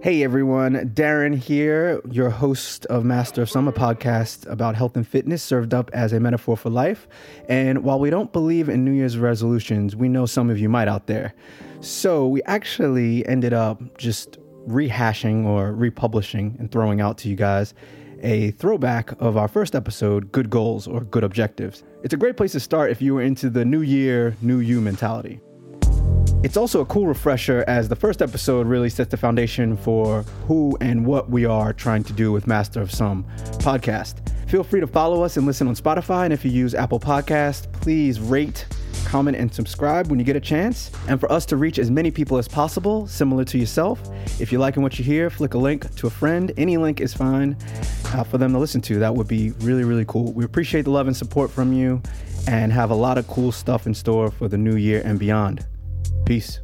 Hey everyone, Darren here, your host of Master of Some podcast about health and fitness served up as a metaphor for life. And while we don't believe in New Year's resolutions, we know some of you might out there. So we actually ended up just rehashing or republishing and throwing out to you guys a throwback of our first episode, Good Goals or Good Objectives. It's a great place to start if you were into the new year, new you mentality. It's also a cool refresher as the first episode really sets the foundation for who and what we are trying to do with Master of Some podcast. Feel free to follow us and listen on Spotify. And if you use Apple Podcast, please rate, comment, and subscribe when you get a chance. And for us to reach as many people as possible, similar to yourself, if you're liking what you hear, flick a link to a friend. Any link is fine uh, for them to listen to. That would be really, really cool. We appreciate the love and support from you and have a lot of cool stuff in store for the new year and beyond. Peace.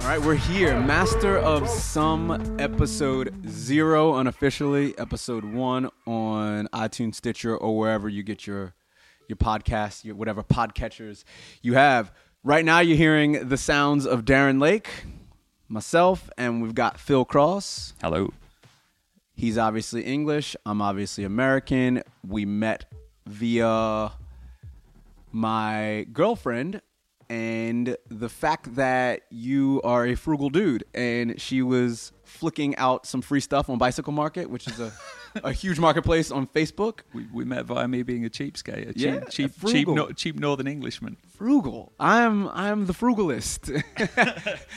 All right, we're here. Master of Some, episode zero, unofficially. Episode one on iTunes, Stitcher, or wherever you get your your podcast, your whatever podcatchers you have. Right now, you're hearing the sounds of Darren Lake, myself, and we've got Phil Cross. Hello. He's obviously English. I'm obviously American. We met via my girlfriend and the fact that you are a frugal dude and she was flicking out some free stuff on bicycle market which is a, a huge marketplace on facebook We, we met via me being a cheapskate, a cheap, Yeah, cheap, cheap, no, cheap Northern Englishman. frugal i'm i'm the frugalist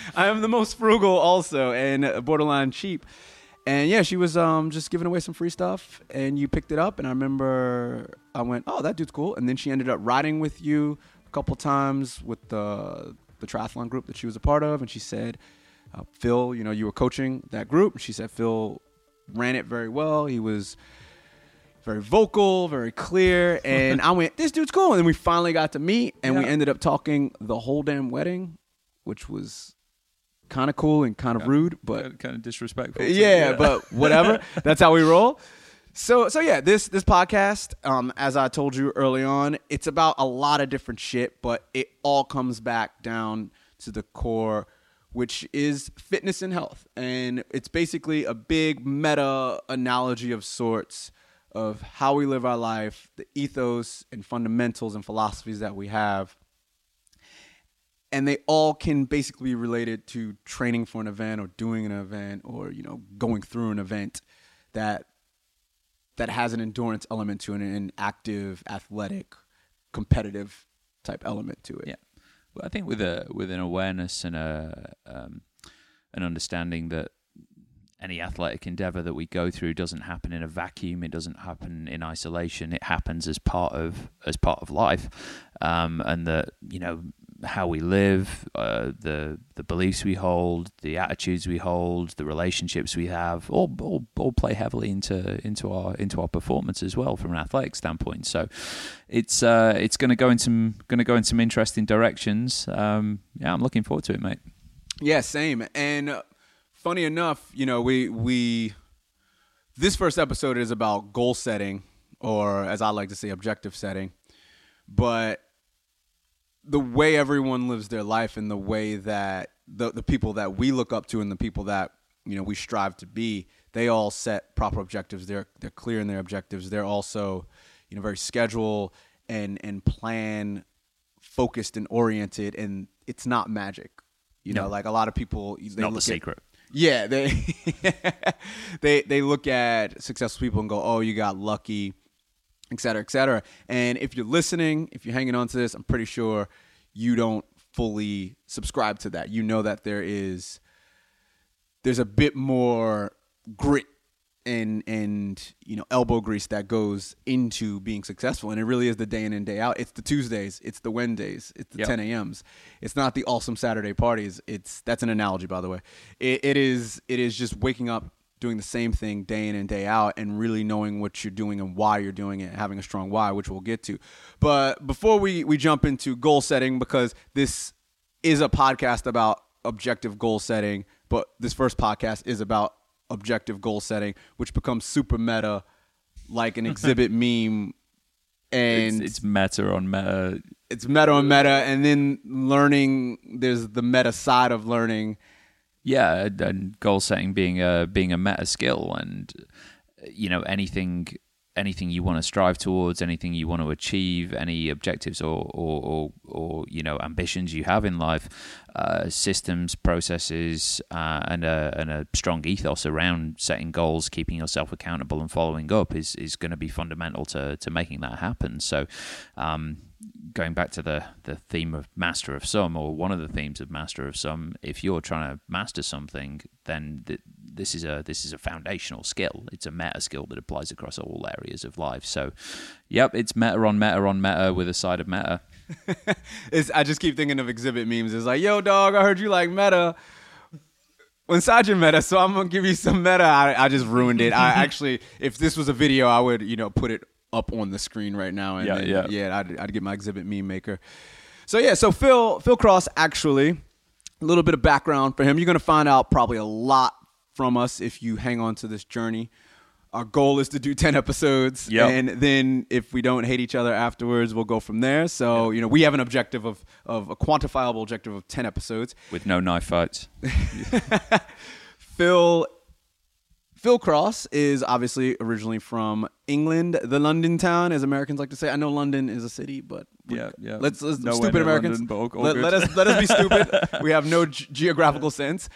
i am the most frugal also and borderline cheap and yeah she was um just giving away some free stuff and you picked it up and i remember i went oh that dude's cool. And then she ended up riding with you a couple times with the the triathlon group that she was a part of and she said uh, phil you know you were coaching that group. And she said phil ran it very well. He was very vocal, very clear, and I went, "This dude's cool." And then we finally got to meet, and we ended up talking the whole damn wedding, which was kind of cool and kind of rude, but kind of disrespectful. yeah, but whatever. That's how we roll. So so yeah, this this podcast, um, as I told you early on, it's about a lot of different shit, but it all comes back down to the core, which is fitness and health, and it's basically a big meta analogy of sorts of how we live our life, the ethos and fundamentals and philosophies that we have and they all can basically be related to training for an event or doing an event or you know going through an event that that has an endurance element to it an active athletic competitive type element to it yeah. Well, I think with a with an awareness and a um, an understanding that any athletic endeavor that we go through doesn't happen in a vacuum. It doesn't happen in isolation. It happens as part of as part of life, um, and that you know how we live, uh, the the beliefs we hold, the attitudes we hold, the relationships we have, all, all all play heavily into into our into our performance as well from an athletic standpoint. So it's uh, it's going to go in some going to go in some interesting directions. Um, yeah, I'm looking forward to it, mate. yeah same and uh, funny enough you know we we this first episode is about goal setting or as i like to say objective setting but the way everyone lives their life and the way that the, the people that we look up to and the people that you know we strive to be they all set proper objectives. They're they're clear in their objectives. They're also you know very schedule and and plan focused and oriented and it's not magic. You know like a lot of people they Not the at- secret. yeah, they they they look at successful people and go, "Oh, you got lucky," et cetera, et cetera. And if you're listening, if you're hanging on to this, I'm pretty sure you don't fully subscribe to that. You know that there is there's a bit more grit and and you know elbow grease that goes into being successful. And it really is the day in and day out. It's the tuesdays. It's the wednesdays. It's the Yep. 10 a.m.s it's not the awesome saturday parties. It's that's an analogy by the way. It, it is it is just waking up doing the same thing day in and day out and really knowing what you're doing and why you're doing it having a strong why which we'll get to but before we we jump into goal setting because this is a podcast about objective goal setting but this first podcast is about objective goal setting which becomes super meta like an Xzibit meme and it's, it's meta on meta. it's meta on meta, and then learning. There's the meta side of learning. Yeah, and- goal setting being a being a meta skill, and you know anything anything you want to strive towards, anything you want to achieve, any objectives or or or, or you know ambitions you have in life, uh, systems, processes, uh, and a and a strong ethos around setting goals, keeping yourself accountable, and following up is is going to be fundamental to to making that happen. So. Um, going back to the, the theme of master of some or one of the themes of master of some if you're trying to master something then th- this is a this is a foundational skill it's a meta skill that applies across all areas of life so yep it's meta on meta on meta with a side of meta It's, I just keep thinking of Xzibit memes. It's like, yo, dog, I heard you like meta. Inside your meta, so I'm gonna give you some meta. I, I just ruined it. I actually, if this was a video, I would, you know, put it up on the screen right now. And Yeah, then, yeah. yeah. I'd, I'd get my Xzibit meme maker. So yeah, so Phil, Phil Cross, actually, a little bit of background for him. You're gonna find out probably a lot from us if you hang on to this journey. Our goal is to do 10 episodes. Yep. And then if we don't hate each other afterwards, we'll go from there. So, you know, we have an objective of, of a quantifiable objective of 10 episodes. with no knife fights Phil Phil Cross is obviously originally from England, the London town, as Americans like to say. I know London is a city, but Yeah, yeah. let's, let's Nowhere stupid Americans. London, but all- all let, let us let us be stupid. we have no ge- geographical sense.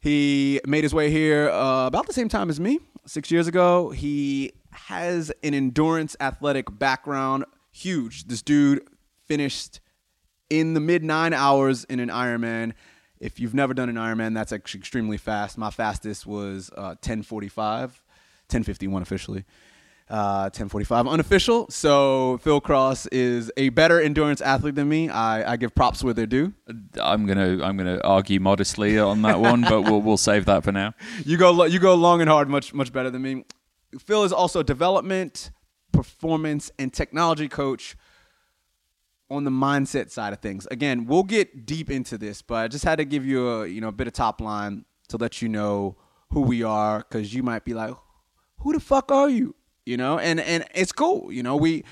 He made his way here uh, about the same time as me, six years ago. He has an endurance athletic background, huge. This dude finished in the mid nine hours in an Ironman. If you've never done an Ironman, that's actually extremely fast. My fastest was uh, 1045, 1051 officially. Uh, 1045 unofficial. So Phil Cross is a better endurance athlete than me. I, I give props where they're due. i'm gonna i'm gonna argue modestly on that one but we'll we'll save that for now You go you go long and hard, much much better than me. Phil is also a development, performance, and technology coach on the mindset side of things. Again, we'll get deep into this, but I just had to give you a you know a bit of top line to let you know who we are, because you might be like, who the fuck are you? You know, and and it's cool. You know, we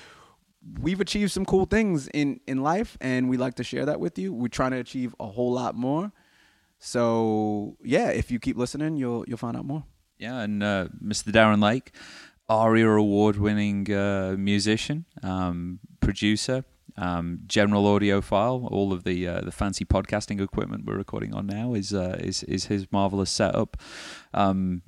we've achieved some cool things in in life, and we like to share that with you. We're trying to achieve a whole lot more. So yeah, if you keep listening, you'll you'll find out more. Yeah, and uh, Mr. Darren Lake, ARIA award-winning uh, musician, um, producer, um, general file. All of the uh, the fancy podcasting equipment we're recording on now is uh, is is his marvelous setup. Um,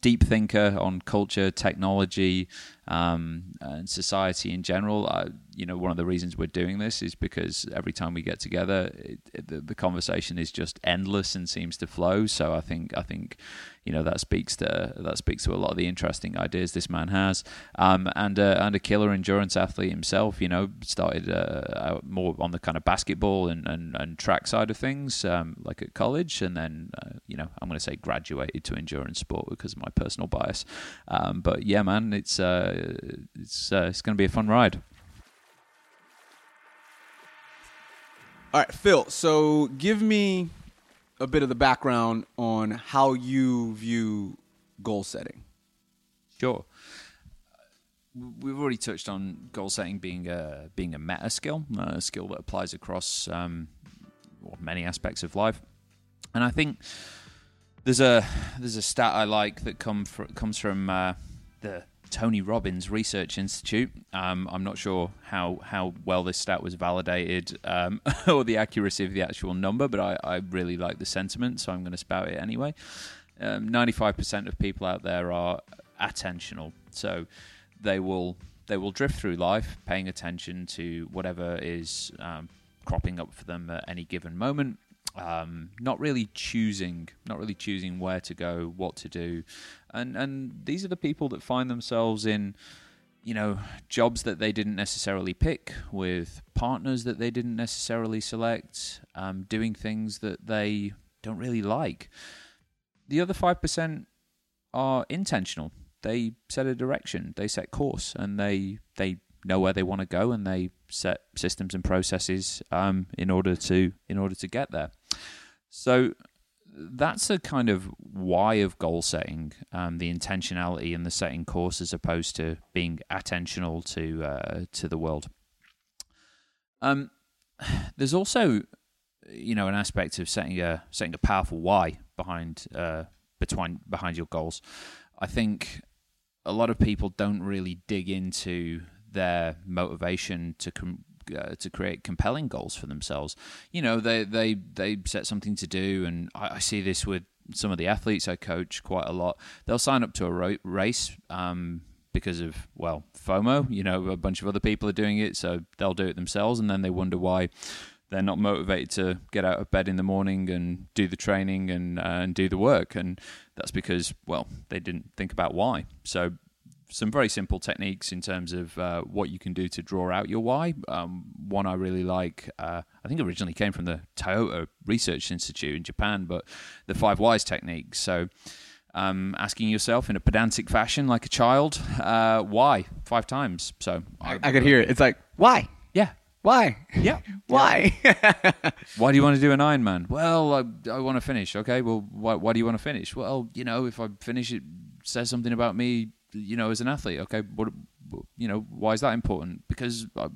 deep thinker on culture, technology, um, and society in general. I, you know, one of the reasons we're doing this is because every time we get together, it, it, the, the conversation is just endless and seems to flow. So I think I think you know that speaks to that speaks to a lot of the interesting ideas this man has. Um, and uh, and a killer endurance athlete himself. You know, started uh, more on the kind of basketball and, and, and track side of things, um, like at college, and then uh, you know I'm going to say graduated to endurance sport because of my personal bias. Um, but yeah, man, it's uh, it's uh, it's going to be a fun ride. All right, Phil. So give me a bit of the background on how you view goal setting. Sure. We've already touched on goal setting being a being a meta skill, a skill that applies across um, many aspects of life, and I think there's a there's a stat I like that come fr- comes from uh, the Tony Robbins Research Institute. Um, I'm not sure how how well this stat was validated um, or the accuracy of the actual number, but I, I really like the sentiment, so I'm going to spout it anyway. Um, 95% of people out there are attentional, so they will they will drift through life, paying attention to whatever is um, cropping up for them at any given moment. Um, not really choosing, not really choosing where to go, what to do, and and these are the people that find themselves in, you know, jobs that they didn't necessarily pick, with partners that they didn't necessarily select, um, doing things that they don't really like. The other five percent are intentional. They set a direction, they set course, and they they know where they want to go, and they set systems and processes um, in order to in order to get there. So that's a kind of why of goal setting, um, the intentionality and the setting course as opposed to being attentional to uh, to the world. Um, there's also, you know, an aspect of setting a setting a powerful why behind uh, between behind your goals. I think a lot of people don't really dig into their motivation to com- uh, to create compelling goals for themselves. You know, they they they set something to do, and I, I, see this with some of the athletes I coach quite a lot. They'll sign up to a ro- race. Um, because of well FOMO, you know, a bunch of other people are doing it, so they'll do it themselves, and then they wonder why they're not motivated to get out of bed in the morning and do the training and uh, and do the work, and that's because well they didn't think about why. So some very simple techniques in terms of uh, what you can do to draw out your why. Um, one I really like, uh, I think originally came from the Toyota Research Institute in Japan, but the five whys technique. So, um, asking yourself in a pedantic fashion, like a child, uh, why five times. So I, I could hear it. It's like why? Yeah. Why? Yeah. why? why do you want to do an Ironman? Well, I, I want to finish. Okay. Well, why, why do you want to finish? Well, you know, if I finish it, says something about me you know, as an athlete. Okay, what, you know, why is that important? Because, I,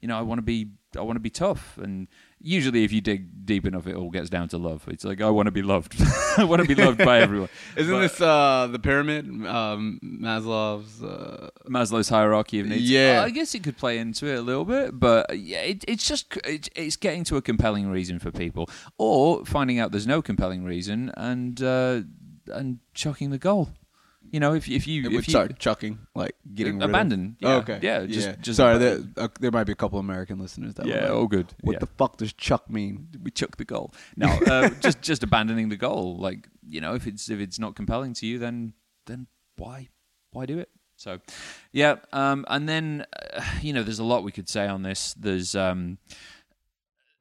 you know, I want to be, I want to be tough. And usually, if you dig deep enough, it all gets down to love. It's like I want to be loved. I want to be loved by everyone. Isn't but, this uh, the pyramid, um, Maslow's uh, Maslow's hierarchy of needs? Yeah, uh, I guess it could play into it a little bit, but yeah, it, it's just it, it's getting to a compelling reason for people, or finding out there's no compelling reason and uh, and chucking the goal. You know, if if you it if you start chucking, like getting abandoned. Yeah. Oh, okay. Yeah. Just, yeah. just sorry. There, uh, there might be a couple American listeners that. Yeah. All good. What yeah. the fuck does chuck mean? We chuck the goal. No, uh, just just abandoning the goal. Like you know, if it's if it's not compelling to you, then then why why do it? So, yeah. Um, and then uh, you know, there's a lot we could say on this. There's um,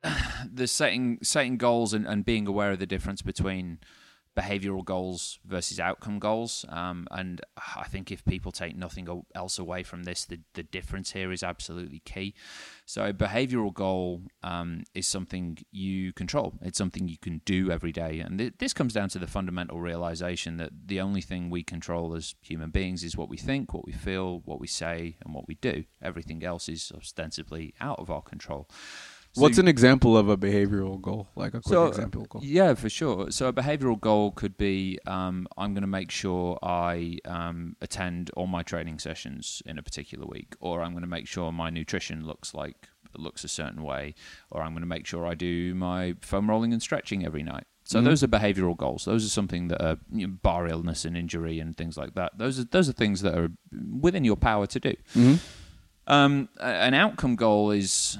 there's setting setting goals and, and being aware of the difference between behavioral goals versus outcome goals. Um, and I think if people take nothing else away from this, the, the difference here is absolutely key. So, a behavioral goal um, is something you control, it's something you can do every day. And th- this comes down to the fundamental realization that the only thing we control as human beings is what we think, what we feel, what we say, and what we do. Everything else is ostensibly out of our control. So What's an example of a behavioral goal? Like a quick so, example goal? Yeah, for sure. So a behavioral goal could be um, I'm going to make sure I um, attend all my training sessions in a particular week, or I'm going to make sure my nutrition looks like looks a certain way, or I'm going to make sure I do my foam rolling and stretching every night. So mm-hmm. those are behavioural goals. Those are something that are you know, bar illness and injury and things like that. Those are those are things that are within your power to do. Mm-hmm. Um, an outcome goal is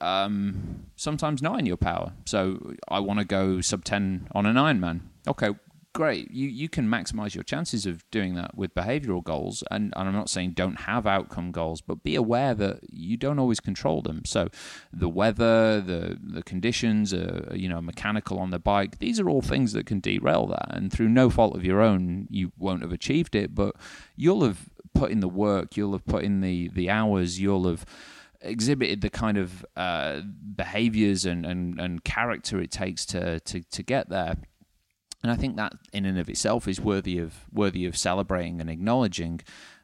um, sometimes not in your power. So I want to go sub 10 on an Ironman. Okay, great. You, you can maximize your chances of doing that with behavioral goals. And, and I'm not saying don't have outcome goals, but be aware that you don't always control them. So the weather, the, the conditions, uh, you know, mechanical on the bike, these are all things that can derail that. And through no fault of your own, you won't have achieved it, but you'll have put in the work, you'll have put in the, the hours, you'll have exhibited the kind of uh, behaviors and, and, and character it takes to, to, to get there. And I think that in and of itself is worthy of worthy of celebrating and acknowledging.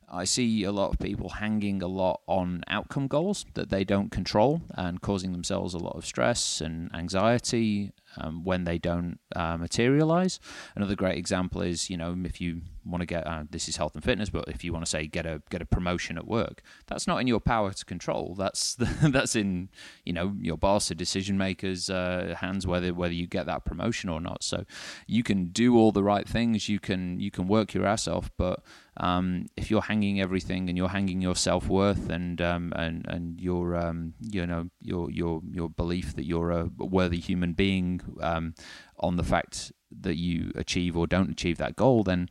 I see a lot of people hanging a lot on outcome goals that they don't control and causing themselves a lot of stress and anxiety um, when they don't uh, materialize. Another great example is, you know, if you want to get uh, this is health and fitness, but if you want to say get a get a promotion at work, that's not in your power to control. That's the, that's in you know your boss, or decision makers' uh, hands whether whether you get that promotion or not. So you can do all the right things, you can you can work your ass off, but um, if you're hanging everything and you're hanging your self worth and um, and and your um, you know your your your belief that you're a worthy human being um, on the fact that you achieve or don't achieve that goal, then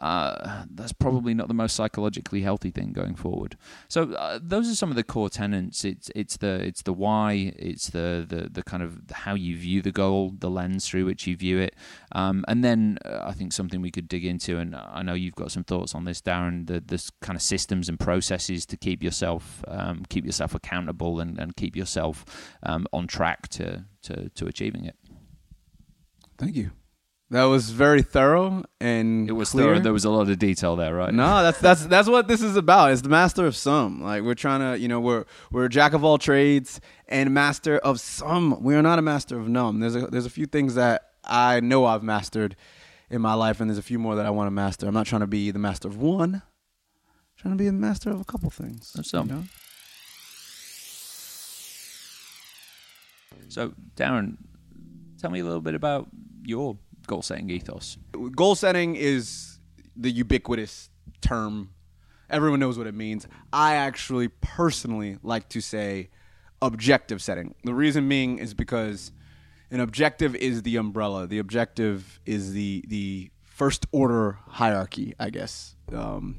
uh, that's probably not the most psychologically healthy thing going forward. So uh, those are some of the core tenets. It's it's the it's the why. It's the the the kind of how you view the goal, the lens through which you view it, um, and then uh, I think something we could dig into. And I know you've got some thoughts on this, Darren. The this kind of systems and processes to keep yourself um, keep yourself accountable and, and keep yourself um, on track to, to to achieving it. Thank you. That was very thorough and It was clear. thorough. There was a lot of detail there, right? No, that's that's that's what this is about. It's the master of some. Like we're trying to, you know, we're we're a jack of all trades and master of some. We are not a master of none. There's a there's a few things that I know I've mastered in my life, and there's a few more that I want to master. I'm not trying to be the master of one. I'm trying to be the master of a couple things. Of some. you know? So, Darren, tell me a little bit about your goal setting ethos. goal setting is the ubiquitous term. Everyone knows what it means. I actually personally like to say objective setting. The reason being is because an objective is the umbrella. The objective is the the first order hierarchy, I guess, um,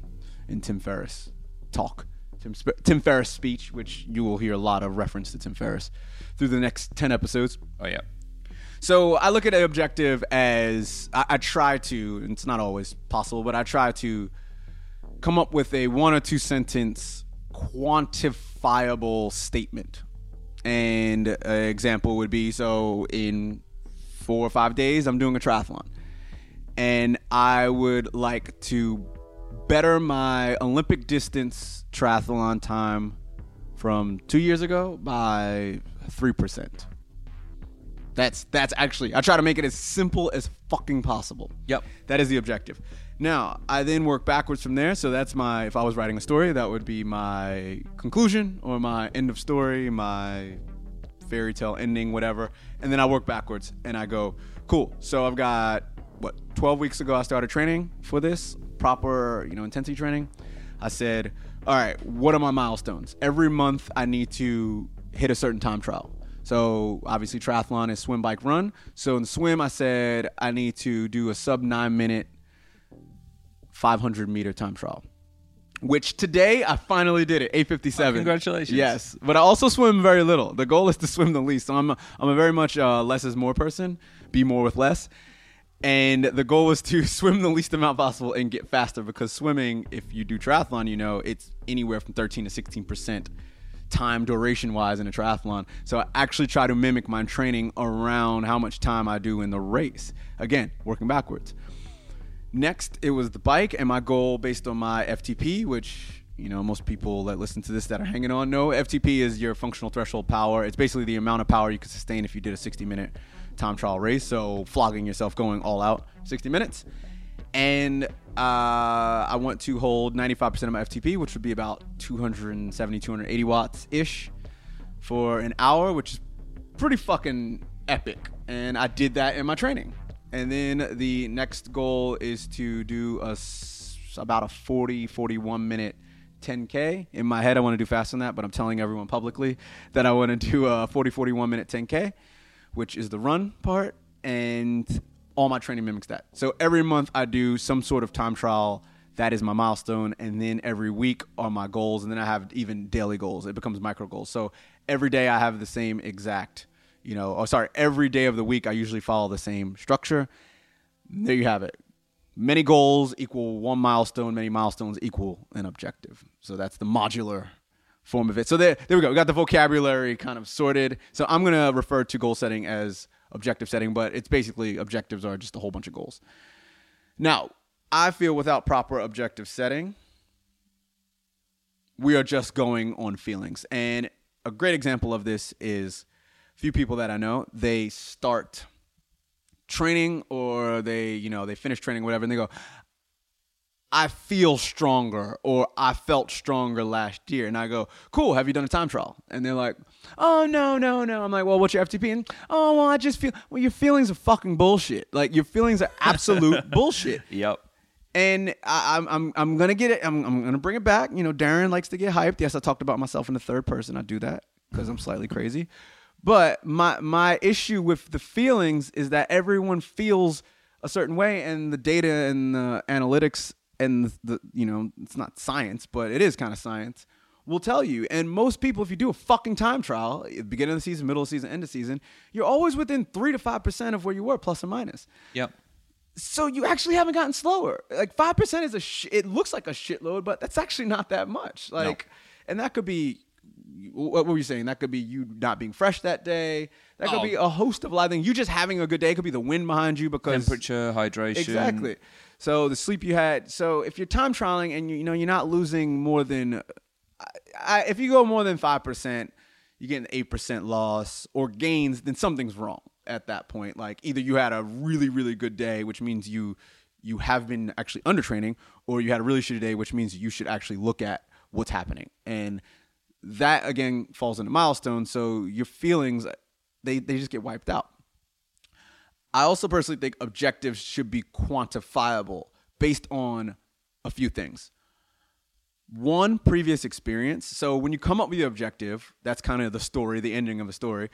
in Tim Ferriss talk. Tim, Sp- Tim Ferriss speech, which you will hear a lot of reference to Tim Ferriss through the next 10 episodes. Oh, yeah. So I look at an objective as I, I try to, it's not always possible, but I try to come up with a one or two sentence quantifiable statement. And an example would be so in four or five days, I'm doing a triathlon. And I would like to better my Olympic distance triathlon time from two years ago by 3%. That's that's actually I try to make it as simple as fucking possible. Yep. That is the objective. Now, I then work backwards from there. So that's my if I was writing a story, that would be my conclusion or my end of story, my fairy tale ending, whatever. And then I work backwards and I go, cool. So I've got what 12 weeks ago I started training for this proper, you know, intensity training. I said, all right, what are my milestones? Every month I need to hit a certain time trial. So obviously triathlon is swim, bike, run. So in the swim, I said I need to do a sub nine minute, 500 meter time trial. Which today I finally did it, 857. Oh, congratulations. Yes, but I also swim very little. The goal is to swim the least. So I'm a, I'm a very much uh, less is more person, be more with less. And the goal was to swim the least amount possible and get faster because swimming, if you do triathlon, you know, it's anywhere from 13 to 16 percent time duration wise in a triathlon. So I actually try to mimic my training around how much time I do in the race. Again, working backwards. Next, it was the bike, and my goal based on my FTP, which you know most people that listen to this that are hanging on know. FTP is your functional threshold power. It's basically the amount of power you could sustain if you did a 60 minute time trial race. So flogging yourself, going all out, 60 minutes. And uh, I want to hold 95% of my FTP, which would be about 270, 280 watts ish for an hour, which is pretty fucking epic. And I did that in my training. And then the next goal is to do a, about a 40, 41 minute 10K. In my head, I want to do faster than that, but I'm telling everyone publicly that I want to do a 40, 41 minute 10K, which is the run part. And all my training mimics that. So every month I do some sort of time trial. That is my milestone. And then every week are my goals. And then I have even daily goals. It becomes micro goals. So every day I have the same exact, you know, oh, sorry, every day of the week I usually follow the same structure. There you have it. Many goals equal one milestone, many milestones equal an objective. So that's the modular form of it. So there, there we go. We got the vocabulary kind of sorted. So I'm going to refer to goal setting as objective setting, but it's basically objectives are just a whole bunch of goals. Now, I feel without proper objective setting, we are just going on feelings. And a great example of this is a few people that I know, they start training or they, you know, they finish training, whatever, and they go, I feel stronger or I felt stronger last year. And I go, cool, have you done a time trial? And they're like, oh, no, no, no. I'm like, well, what's your FTP? And, oh, well, I just feel, well, your feelings are fucking bullshit. Like, your feelings are absolute bullshit. Yep. And I, I'm, I'm, I'm gonna get it. I'm, I'm gonna bring it back. You know, Darren likes to get hyped. Yes, I talked about myself in the third person. I do that because I'm slightly crazy. But my, my issue with the feelings is that everyone feels a certain way, and the data and the analytics and the, the you know, it's not science, but it is kind of science. Will tell you, and most people, if you do a fucking time trial, eh, beginning of the season, middle of the season, end of season, you're always within three to five percent of where you were, plus or minus Yep. so you actually haven't gotten slower. Like five percent is a sh- it looks like a shitload, but that's actually not that much. Like, and that could be what were you saying? That could be you not being fresh that day. That could Oh. be a host of live things. You just having a good day. It could be the wind behind you because Temperature, hydration. Exactly. So the sleep you had. So if you're time trialing and you, you know you're not losing more than, I, I, if you go more than five percent, you get an eight percent loss or gains, then something's wrong at that point. Like either you had a really really good day, which means you you have been actually under training, or you had a really shitty day, which means you should actually look at what's happening. And that again falls into milestones. So your feelings, they they just get wiped out. I also personally think objectives should be quantifiable based on a few things. One, previous experience. So when you come up with your objective, that's kind of the story, the ending of a story.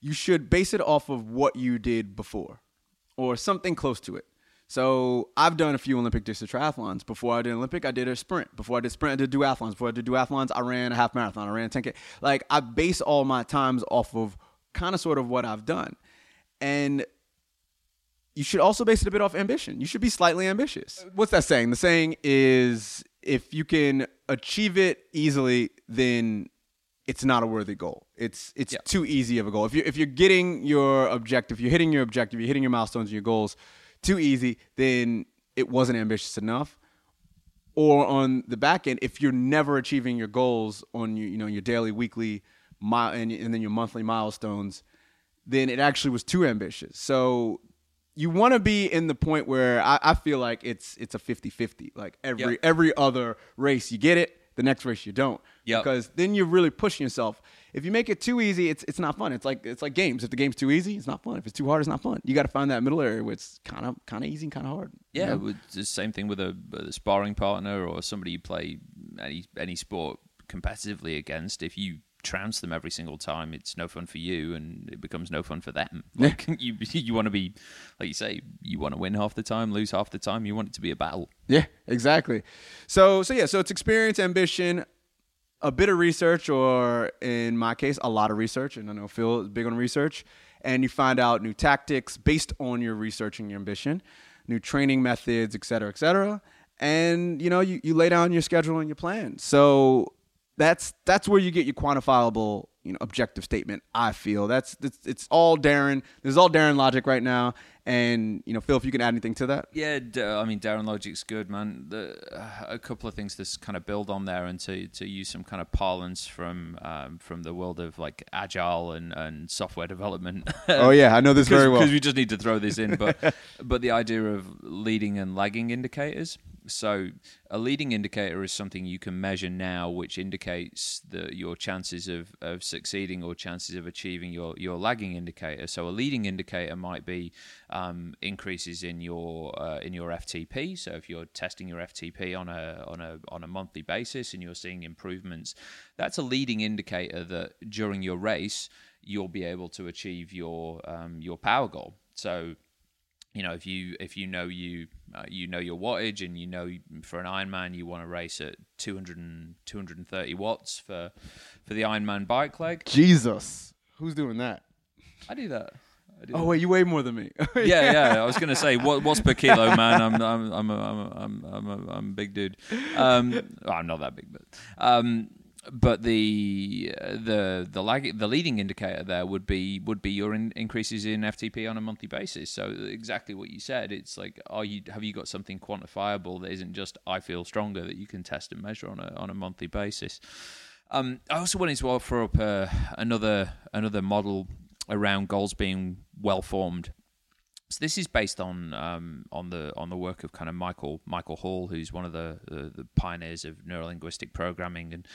You should base it off of what you did before or something close to it. So I've done a few Olympic distance triathlons. Before I did Olympic, I did a sprint. Before I did sprint, I did duathlons. Before I did duathlons, I ran a half marathon. I ran a 10K. Like I base all my times off of kind of sort of what I've done. And you should also base it a bit off ambition. You should be slightly ambitious. Uh, what's that saying? The saying is if you can achieve it easily, then it's not a worthy goal. It's it's Yeah. too easy of a goal. If you if you're getting your objective, you're hitting your objective, you're hitting your milestones and your goals too easy, then it wasn't ambitious enough. Or on the back end, if you're never achieving your goals on your you know your daily, weekly, mile, and, and then your monthly milestones, then it actually was too ambitious. So you want to be in the point where I, I feel like it's it's a 50-50. Like every Yep. every other race you get it, the next race you don't. Yep. Because then you're really pushing yourself. If you make it too easy, it's it's not fun. It's like it's like games. If the game's too easy, it's not fun. If it's too hard, it's not fun. You got to find that middle area where it's kind of kind of easy and kind of hard. you Yeah, know? it's the same thing with a, with a sparring partner or somebody you play any any sport competitively against. If you trounce them every single time, it's no fun for you, and it becomes no fun for them. Like you, you want to be, like you say, you want to win half the time, lose half the time. You want it to be a battle. Yeah, exactly. So so yeah, so it's experience, ambition, a bit of research, or in my case, a lot of research. And I know Phil is big on research. And you find out new tactics based on your research and your ambition, new training methods, et cetera, et cetera. And you know, you, you lay down your schedule and your plan. So that's that's where you get your quantifiable, you know, objective statement. I feel that's it's, it's all Darren. There's all Darren logic right now. And you know, Phil, if you can add anything to that. Yeah, i mean, Darren Logic's good, man. The, uh, a couple of things to kind of build on there and to, to use some kind of parlance from um, from the world of like agile and, and software development. Oh yeah, I know this very well. because we just need to throw this in. But but the idea of leading and lagging indicators. So a leading indicator is something you can measure now, which indicates the, your chances of, of succeeding or chances of achieving your, your lagging indicator. So a leading indicator might be um, increases in your uh, in your FTP. So if you're testing your FTP on a on a on a monthly basis and you're seeing improvements, that's a leading indicator that during your race you'll be able to achieve your um, your power goal. So you know if you if you know you uh, you know your wattage and you know for an Ironman you want to race at 200 and, 230 watts for for the Ironman bike leg. Jesus, who's doing that? I do that. I do Oh that. wait, you weigh more than me. yeah, yeah. I was gonna say what, what's per kilo, man. I'm I'm I'm a, I'm a, I'm I'm a, I'm a big dude. Um, well, I'm not that big, but um, but the uh, the the lag, the leading indicator there would be would be your in, increases in FTP on a monthly basis. So exactly what you said. It's like, are you have you got something quantifiable that isn't just I feel stronger that you can test and measure on a on a monthly basis. Um, I also wanted to offer up uh, another another model around goals being well formed. So this is based on um, on the on the work of kind of Michael Michael Hall, who's one of the the, the pioneers of neurolinguistic programming, and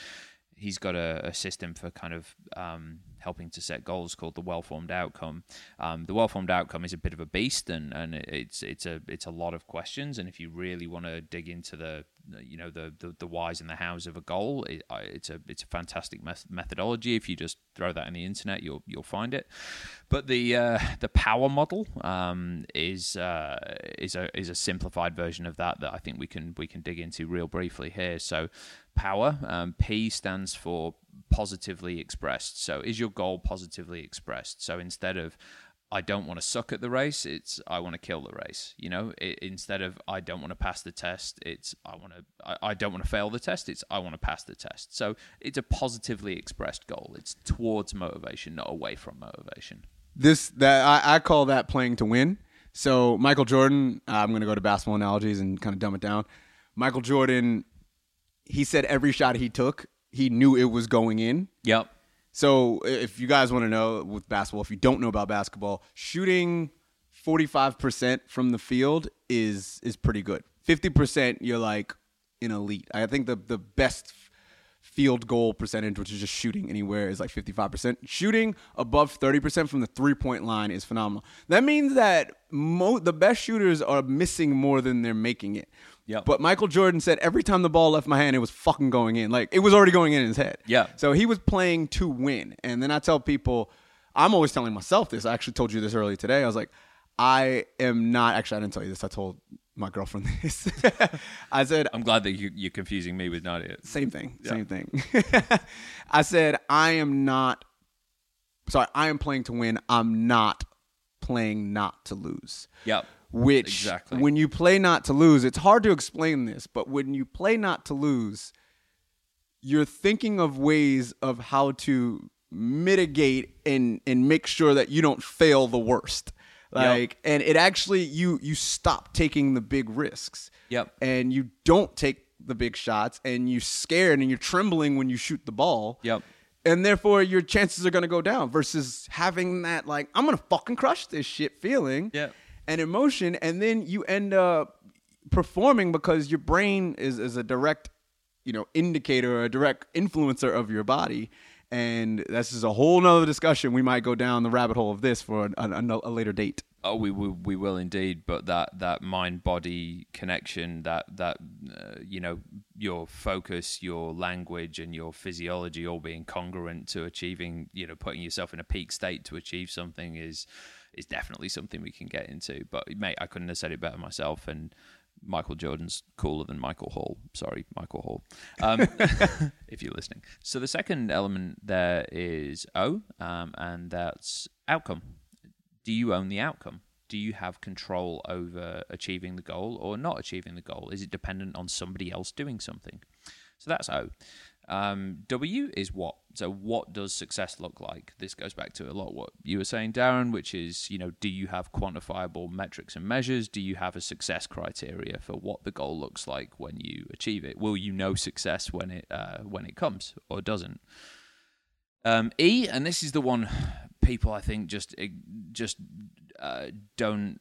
he's got a, a system for kind of um, helping to set goals called the well-formed outcome. Um, the well-formed outcome is a bit of a beast, and, and it's it's a it's a lot of questions. And if you really want to dig into the you know the, the the whys and the hows of a goal, it, it's a it's a fantastic meth- methodology. If you just throw that on the internet, you'll you'll find it. But the uh, the power model um, is uh, is a is a simplified version of that that I think we can we can dig into real briefly here. So power um, P stands for positively expressed. So is your goal positively expressed? So instead of I don't want to suck at the race. It's I want to kill the race. You know, it, instead of I don't want to pass the test, it's I want to I, I don't want to fail the test. It's I want to pass the test. So it's a positively expressed goal. It's towards motivation, not away from motivation. this that I, I call that playing to win. So Michael Jordan, uh, I'm going to go to basketball analogies and kind of dumb it down. Michael Jordan, he said every shot he took, he knew it was going in. Yep. So if you guys want to know with basketball, if you don't know about basketball, shooting 45% from the field is is pretty good. 50% you're like an elite. I think the the best field goal percentage, which is just shooting anywhere, is like 55%. Shooting above 30% from the three point line is phenomenal. That means that mo- the best shooters are missing more than they're making it. Yep. But Michael Jordan said every time the ball left my hand, it was fucking going in. Like it was already going in his head. Yeah. So he was playing to win. And then I tell people, I'm always telling myself this. I actually told you this earlier today. I was like, I am not. Actually, I didn't tell you this. I told my girlfriend this. I said, I'm glad that you, you're confusing me with Nadia. same thing. Same thing. I said, I am not. Sorry, I am playing to win. I'm not playing not to lose. Yep. Which, Exactly. when you play not to lose, it's hard to explain this, but when you play not to lose, you're thinking of ways of how to mitigate and and make sure that you don't fail the worst. Like, and it actually you you stop taking the big risks Yep. and you don't take the big shots and you're scared and you're trembling when you shoot the ball. Yep. And therefore your chances are gonna go down versus having that like, I'm gonna fucking crush this shit feeling Yep. And emotion, and then you end up performing because your brain is, is a direct, you know, indicator or a direct influencer of your body. And this is a whole nother discussion. We might go down the rabbit hole of this for a, a, a later date. Oh, we, we we will indeed, but that that mind body connection, that that uh, you know your focus, your language, and your physiology all being congruent to achieving, you know, putting yourself in a peak state to achieve something is is definitely something we can get into. But mate, I couldn't have said it better myself. And Michael Jordan's cooler than Michael Hall. Sorry, Michael Hall, um, if you're listening. So the second element there is O, um, and that's outcome do you own the outcome? Do you have control over achieving the goal or not achieving the goal? Is it dependent on somebody else doing something? So that's O. Um, w is what. So what does success look like? This goes back to a lot what you were saying, Darren, which is you know, do you have quantifiable metrics and measures? Do you have a success criteria for what the goal looks like when you achieve it? Will you know success when it uh, when it comes or doesn't? Um, e, and this is the one people I think just just uh, don't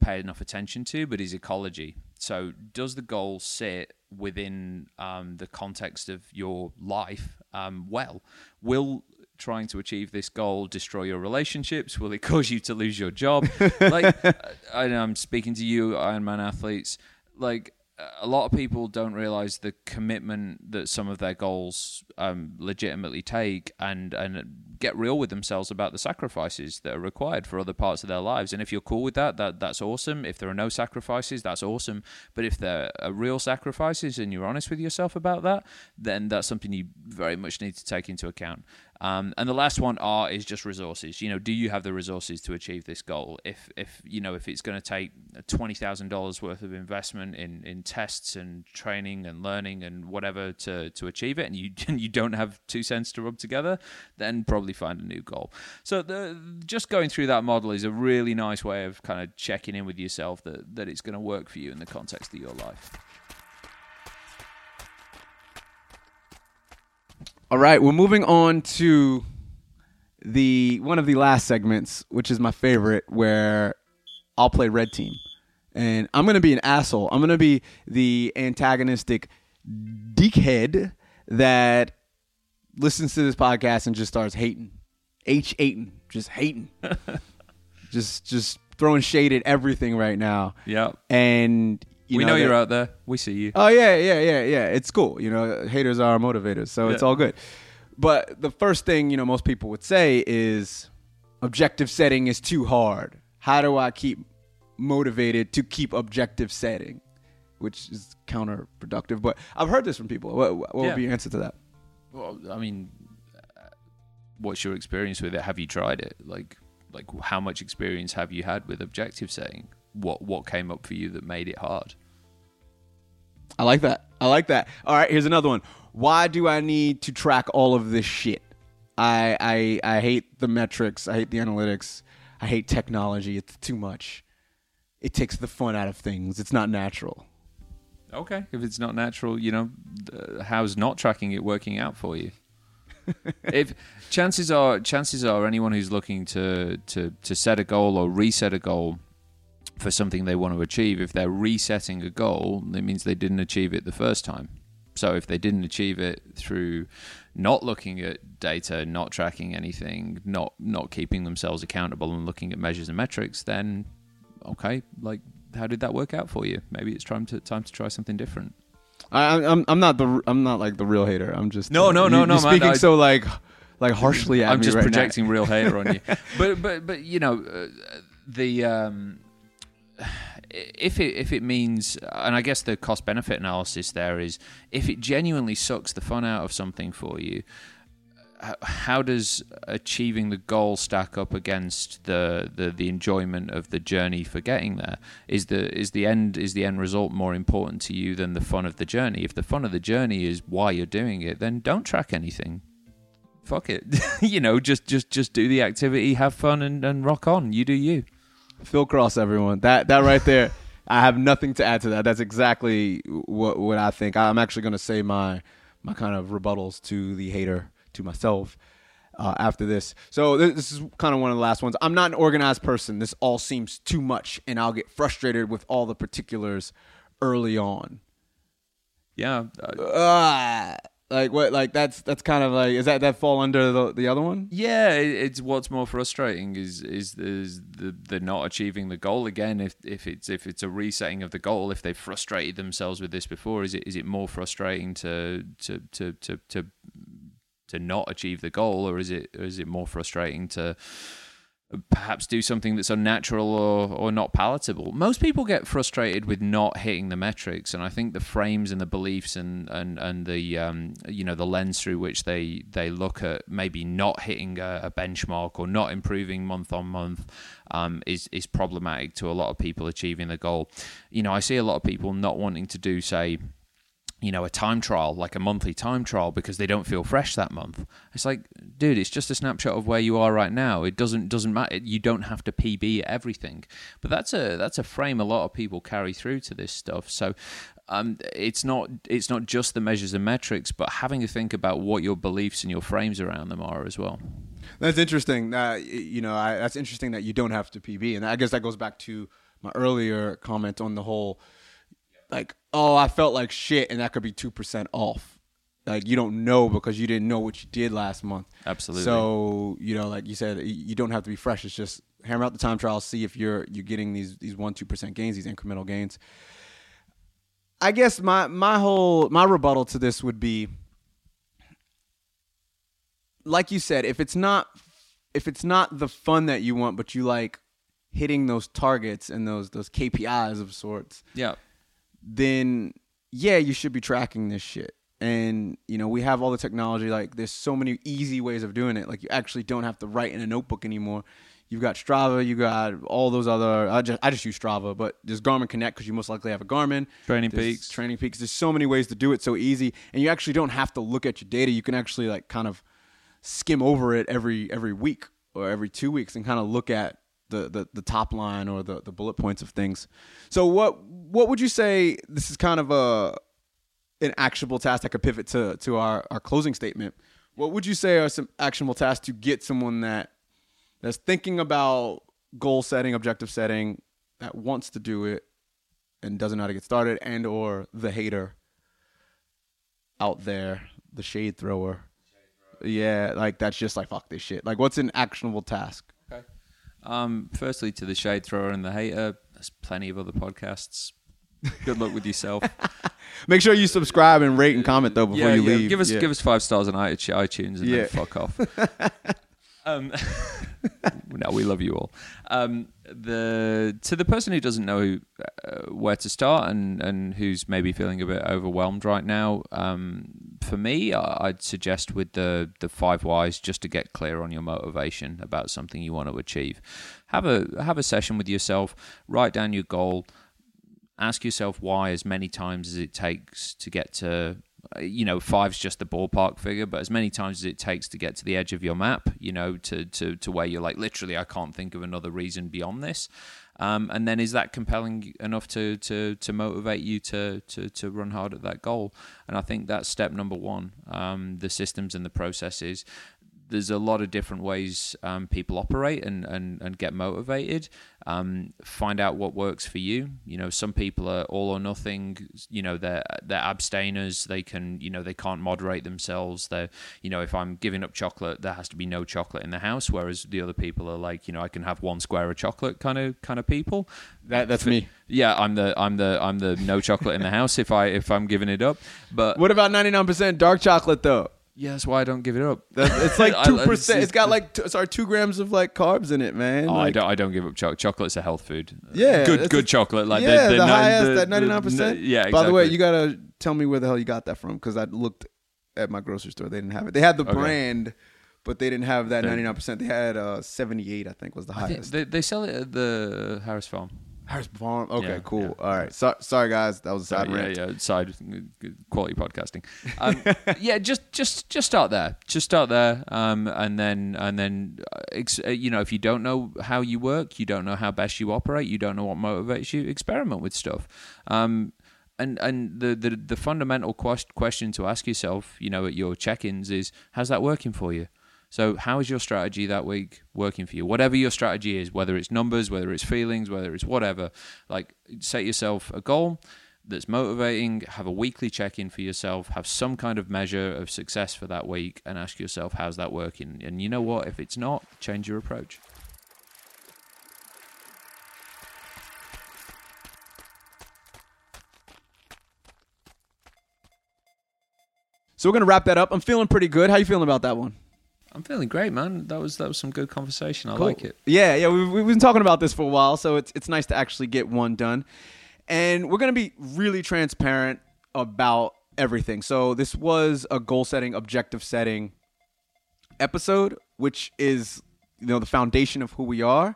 pay enough attention to, but is ecology. So, does the goal sit within um, the context of your life? Um, well, will trying to achieve this goal destroy your relationships? Will it cause you to lose your job? like, I, I'm speaking to you, Ironman athletes. Like, a lot of people don't realize the commitment that some of their goals um, legitimately take and and get real with themselves about the sacrifices that are required for other parts of their lives. And if you're cool with that that that's awesome. If there are no sacrifices that's awesome. But if there are real sacrifices and you're honest with yourself about that then that's something you very much need to take into account um, and the last one R is just resources. You know, do you have the resources to achieve this goal? If if you know if it's going to take twenty thousand dollars worth of investment in, in tests and training and learning and whatever to, to achieve it, and you and you don't have two cents to rub together, then probably find a new goal. So the just going through that model is a really nice way of kind of checking in with yourself that that it's going to work for you in the context of your life. All right, we're moving on to the one of the last segments, which is my favorite, where I'll play red team, and I'm gonna be an asshole. I'm gonna be the antagonistic dickhead that listens to this podcast and just starts hating, h hating, just hating, just just throwing shade at everything right now. Yeah, And you we know, that- you're out there. We see you. Oh yeah, yeah, yeah, yeah. It's cool. You know, haters are our motivators, so it's all good. But the first thing you know most people would say is objective setting is too hard. How do I keep motivated to keep objective setting? Which is counterproductive. But I've heard this from people. What, what would be your answer to that? Well, I mean, uh, what's your experience with it? Have you tried it? Like, like how much experience have you had with objective setting? What what came up for you that made it hard? I like that. I like that. All right, here's another one. Why do I need to track all of this shit? I I I hate the metrics. I hate the analytics. I hate technology. It's too much. It takes the fun out of things. It's not natural. Okay, if it's not natural, you know, uh, how's not tracking it working out for you? if chances are, chances are, anyone who's looking to to to set a goal or reset a goal for something they want to achieve, if they're resetting a goal, it means they didn't achieve it the first time. So if they didn't achieve it through not looking at data, not tracking anything, not not keeping themselves accountable and looking at measures and metrics, then okay, like how did that work out for you? Maybe it's time to time to try something different. I, I'm I'm not the I'm not like the real hater. I'm just No, no, no, you- no, You're man, speaking I- so like like harshly at I'm just right now. projecting real hater on you. But but but you know uh, the um, if it if it means and I guess the cost benefit analysis there is if it genuinely sucks the fun out of something for you. How does achieving the goal stack up against the, the, the enjoyment of the journey for getting there? Is the is the end is the end result more important to you than the fun of the journey? If the fun of the journey is why you're doing it, then don't track anything fuck it you know just just just do the activity have fun and, and rock on you do you Phil Cross, everyone. That that right there. I have nothing to add to that. That's exactly what what I think. I'm actually going to say my my kind of rebuttals to the hater to myself uh, after this. So this, this is kind of one of the last ones. I'm not an organized person. This all seems too much, and I'll get frustrated with all the particulars early on. yeah uh, Ah, like what? Like that's that's kind of like is that that fall under the the other one? yeah it, it's what's more frustrating is is, is the the not achieving the goal again if if it's if it's a resetting of the goal if they've frustrated themselves with this before is it is it more frustrating to to to to to, to not achieve the goal or is it or is it more frustrating to perhaps do something that's unnatural or, or not palatable. Most people get frustrated with not hitting the metrics, and I think the frames and the beliefs and and and the um, you know the lens through which they they look at maybe not hitting a, a benchmark or not improving month on month um, is is problematic to a lot of people achieving the goal. You know, I see a lot of people not wanting to do say you know, a time trial, like a monthly time trial, because they don't feel fresh that month. It's like, dude, it's just a snapshot of where you are right now. It doesn't doesn't matter. You don't have to PB everything. But that's a that's a frame a lot of people carry through to this stuff. So um, it's not it's not just the measures and metrics, but having to think about what your beliefs and your frames around them are as well. That's interesting. Uh, you know, I, that's interesting that you don't have to PB, and I guess that goes back to my earlier comment on the whole, like, oh, I felt like shit, and that could be two percent off. Like you don't know because you didn't know what you did last month. Absolutely. So you know, like you said, you don't have to be fresh. It's just hammer out the time trial, see if you're you're getting these these one two percent gains, these incremental gains. I guess my my whole my rebuttal to this would be like you said, if it's not if it's not the fun that you want, but you like hitting those targets and those those KPIs of sorts, Yeah. Then yeah, you should be tracking this shit. And you know, we have all the technology. Like, there's so many easy ways of doing it. Like, you actually don't have to write in a notebook anymore. You've got Strava. You got all those other. I just I just use Strava, but there's Garmin Connect because you most likely have a Garmin. Training There's Peaks. Training Peaks. There's so many ways to do it so easy, and you actually don't have to look at your data. You can actually like kind of skim over it every every week or every two weeks and kind of look at the, the, the top line or the, the bullet points of things. So what what would you say? This is kind of a an actionable task that could pivot to to our, our closing statement. What would you say are some actionable tasks to get someone that that's thinking about goal setting, objective setting, that wants to do it and doesn't know how to get started, and or the hater out there, the shade thrower. Yeah, like that's just like fuck this shit. Like, what's an actionable task? Um, firstly, to the shade thrower and the hater, there's plenty of other podcasts. Good luck with yourself. Make sure you subscribe and rate and comment though before yeah, you yeah. leave. Give us Yeah. give us five stars on iTunes iTunes and then fuck off. um, no, we love you all. Um, the to the person who doesn't know uh, where to start and and who's maybe feeling a bit overwhelmed right now, um, for me, I- I'd suggest with the the five whys just to get clear on your motivation about something you want to achieve. Have a have a session with yourself. Write down your goal ask yourself why as many times as it takes to get to you know, five's just the ballpark figure, but as many times as it takes to get to the edge of your map, you know, to to to where you're like, literally, I can't think of another reason beyond this. Um, and then is that compelling enough to to to motivate you to to to run hard at that goal? And I think that's step number one. Um, the systems and the processes there's a lot of different ways um, people operate and, and, and get motivated. Um, find out what works for you. You know, some people are all or nothing. You know, they're they're abstainers. They can you know they can't moderate themselves. They you know if I'm giving up chocolate, there has to be no chocolate in the house. Whereas the other people are like you know I can have one square of chocolate kind of kind of people. That that's me. Yeah, I'm the I'm the I'm the no chocolate in the house if I if I'm giving it up. But What about 99% dark chocolate though? Yeah, that's why I don't give it up. It's like two percent. It's got like t- sorry two grams of like carbs in it, man. Oh, I don't. I don't give up chocolate. Chocolate's a health food. Yeah, good, good a- chocolate. Like yeah, the, the, the, highest the- at ninety nine percent. Yeah. Exactly. By the way, you gotta tell me where the hell you got that from because I looked at my grocery store. They didn't have it. They had the Okay. brand, but they didn't have that ninety nine percent. They had uh, seventy eight. I think was the highest. they, they sell it at the Harris Farm. Harris Farm. Okay, Yeah, cool. yeah. All right. So, sorry guys, that was a side yeah, rant. yeah, yeah. side quality podcasting. Um, yeah, just just just start there. Just start there, um, and then and then uh, uh, you know if you don't know how you work, you don't know how best you operate, you don't know what motivates you. Experiment with stuff. Um, and and the, the the fundamental quest- question to ask yourself, you know, at your check-ins is, how's that working for you? So, how is your strategy that week working for you? Whatever your strategy is, whether it's numbers, whether it's feelings, whether it's whatever, like set yourself a goal that's motivating, have a weekly check in for yourself, have some kind of measure of success for that week, and ask yourself, how's that working? And you know what? If it's not, change your approach. So we're gonna wrap that up. I'm feeling pretty good. How you feeling about that one? I'm feeling great, man. That was that was some good conversation. I Cool. like it. Yeah, yeah. We've, we've been talking about this for a while, so it's it's nice to actually get one done. And we're gonna be really transparent about everything. So this was a goal setting, objective setting episode, which is you know the foundation of who we are.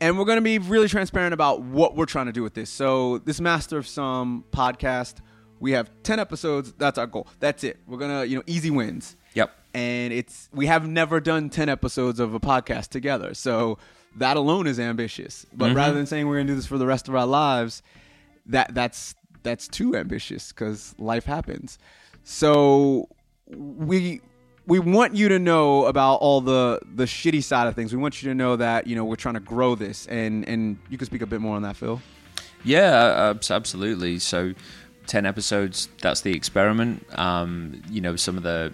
And we're gonna be really transparent about what we're trying to do with this. So this Master of Some podcast, we have ten episodes. That's our goal. That's it. We're gonna you know easy wins Yep. And it's we have never done 10 episodes of a podcast together so that alone is ambitious but Mhm. rather than saying we're going to do this for the rest of our lives that that's that's too ambitious cuz life happens so we we want you to know about all the the shitty side of things we want you to know that you know we're trying to grow this and and you can speak a bit more on that Phil Yeah, absolutely. So, ten episodes. That's the experiment. Um, you know, some of the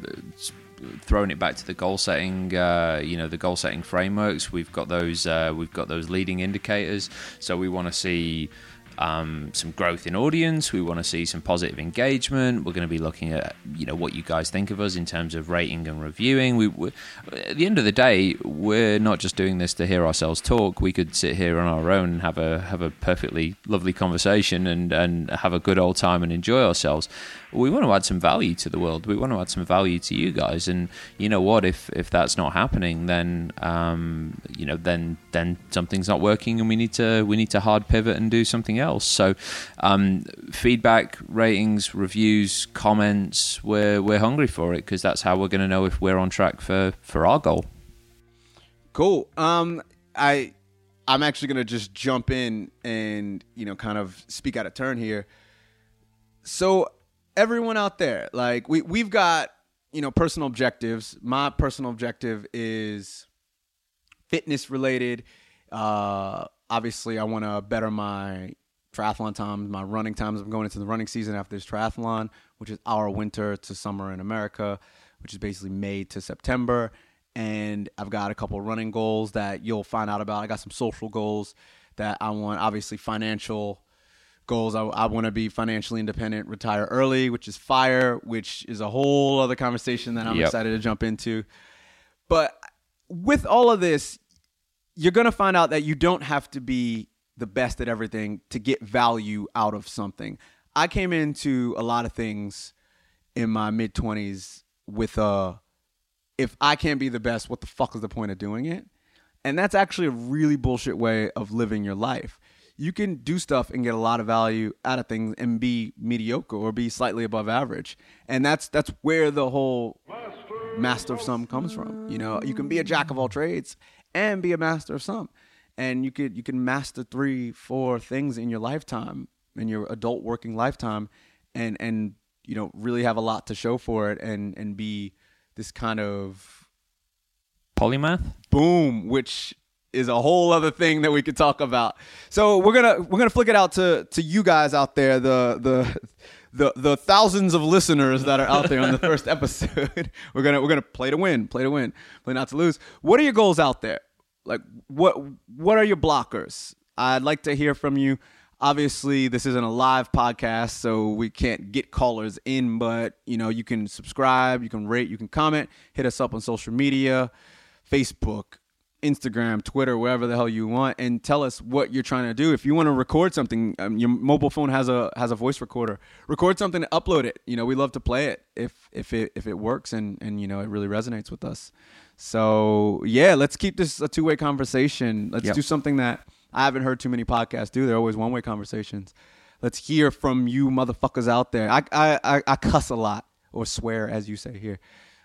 throwing it back to the goal setting. Uh, you know, the goal setting frameworks. We've got those. Uh, we've got those leading indicators. So we want to see. Um, some growth in audience. We want to see some positive engagement. We're going to be looking at you know what you guys think of us in terms of rating and reviewing. We, at the end of the day, we're not just doing this to hear ourselves talk. We could sit here on our own and have a have a perfectly lovely conversation and and have a good old time and enjoy ourselves. We want to add some value to the world. We want to add some value to you guys. And you know what? If if that's not happening, then um, you know then then something's not working, and we need to we need to hard pivot and do something else. So um, feedback, ratings, reviews, comments. We're we're hungry for it because that's how we're going to know if we're on track for for our goal. Cool. Um, I I'm actually gonna just jump in and you know kind of speak out of turn here. So everyone out there, like we we've got you know personal objectives. My personal objective is fitness related. Uh, obviously, I want to better my triathlon times, my running times. I'm going into the running season after this triathlon, which is our winter to summer in America, which is basically May to September. And I've got a couple running goals that you'll find out about. I got some social goals that I want, obviously, financial goals. I, I want to be financially independent, retire early, which is fire, which is a whole other conversation that I'm Yep. excited to jump into. But with all of this, you're going to find out that you don't have to be the best at everything to get value out of something. I came into a lot of things in my mid 20s with a if I can't be the best, what the fuck is the point of doing it? And that's actually a really bullshit way of living your life. you can do stuff and get a lot of value out of things and be mediocre or be slightly above average. And that's that's where the whole master of some comes from. You know, you can be a jack of all trades and be a master of some. And you could you can master three, four things in your lifetime, in your adult working lifetime, and and you know really have a lot to show for it, and and be this kind of Polymath. boom, which is a whole other thing that we could talk about. So we're gonna we're gonna flick it out to to you guys out there, the the the the thousands of listeners that are out there on the first episode. we're gonna we're gonna play to win, play to win, play not to lose. What are your goals out there? Like what what are your blockers? I'd like to hear from you. Obviously, this isn't a live podcast, so we can't get callers in, but you know, you can subscribe, you can rate, you can comment, hit us up on social media, Facebook, Instagram, Twitter, wherever the hell you want, and tell us what you're trying to do. If you want to record something, um, your mobile phone has a has a voice recorder. Record something, upload it. You know, we love to play it if if it if it works and and you know it really resonates with us. So yeah, let's keep this a two way conversation. Let's Yep. do something that I haven't heard too many podcasts do. They're always one way conversations. Let's hear from you motherfuckers out there. I I I, I cuss a lot or swear as you say here.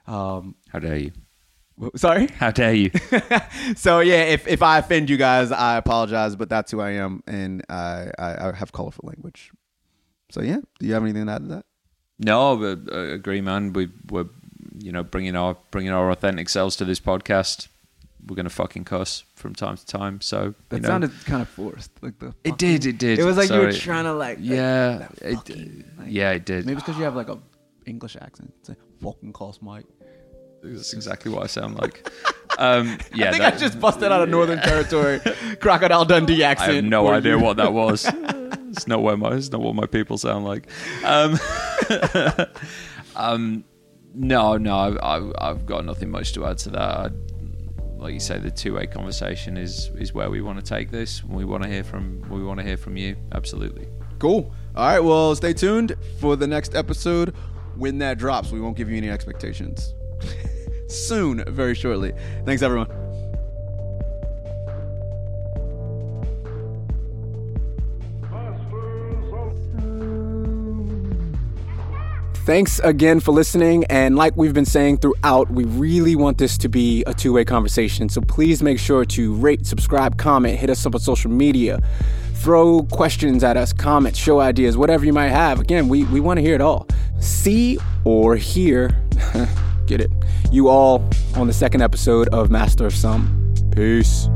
Um, How dare you? sorry. How dare you? so yeah, if, if I offend you guys, I apologize, but that's who I am, and I, I, I have colorful language. So yeah, do you have anything to add to that? No, but uh, agree, man. We we're you know bringing our bringing our authentic selves to this podcast. We're gonna fucking cuss from time to time. So That know, sounded kind of forced, like the. It did. It did. It was like you were trying to like. like, Yeah. It, fucking, like- yeah, it did. Maybe it's because you have like a English accent. It's like fucking cuss, Mike. That's exactly what I sound like. Um, yeah, I think that- I just busted out of Northern Territory, Crocodile Dundee accent. I have no idea you. what that was. it's not where my it's not what my people sound like. Um, um, no, no, I've, I've, I've got nothing much to add to that. I, like you say, the two-way conversation is is where we want to take this. We want to hear from we want to hear from you. Absolutely. Cool. All right. Well, stay tuned for the next episode when that drops. We won't give you any expectations. Soon, very shortly. Thanks, everyone. Thanks again for listening. And like we've been saying throughout, we really want this to be a two way conversation. So please make sure to rate, subscribe, comment, hit us up on social media, throw questions at us, comments, show ideas, whatever you might have. Again, we, we want to hear it all. See or hear, get it, you all on the second episode of Master of Some. Peace.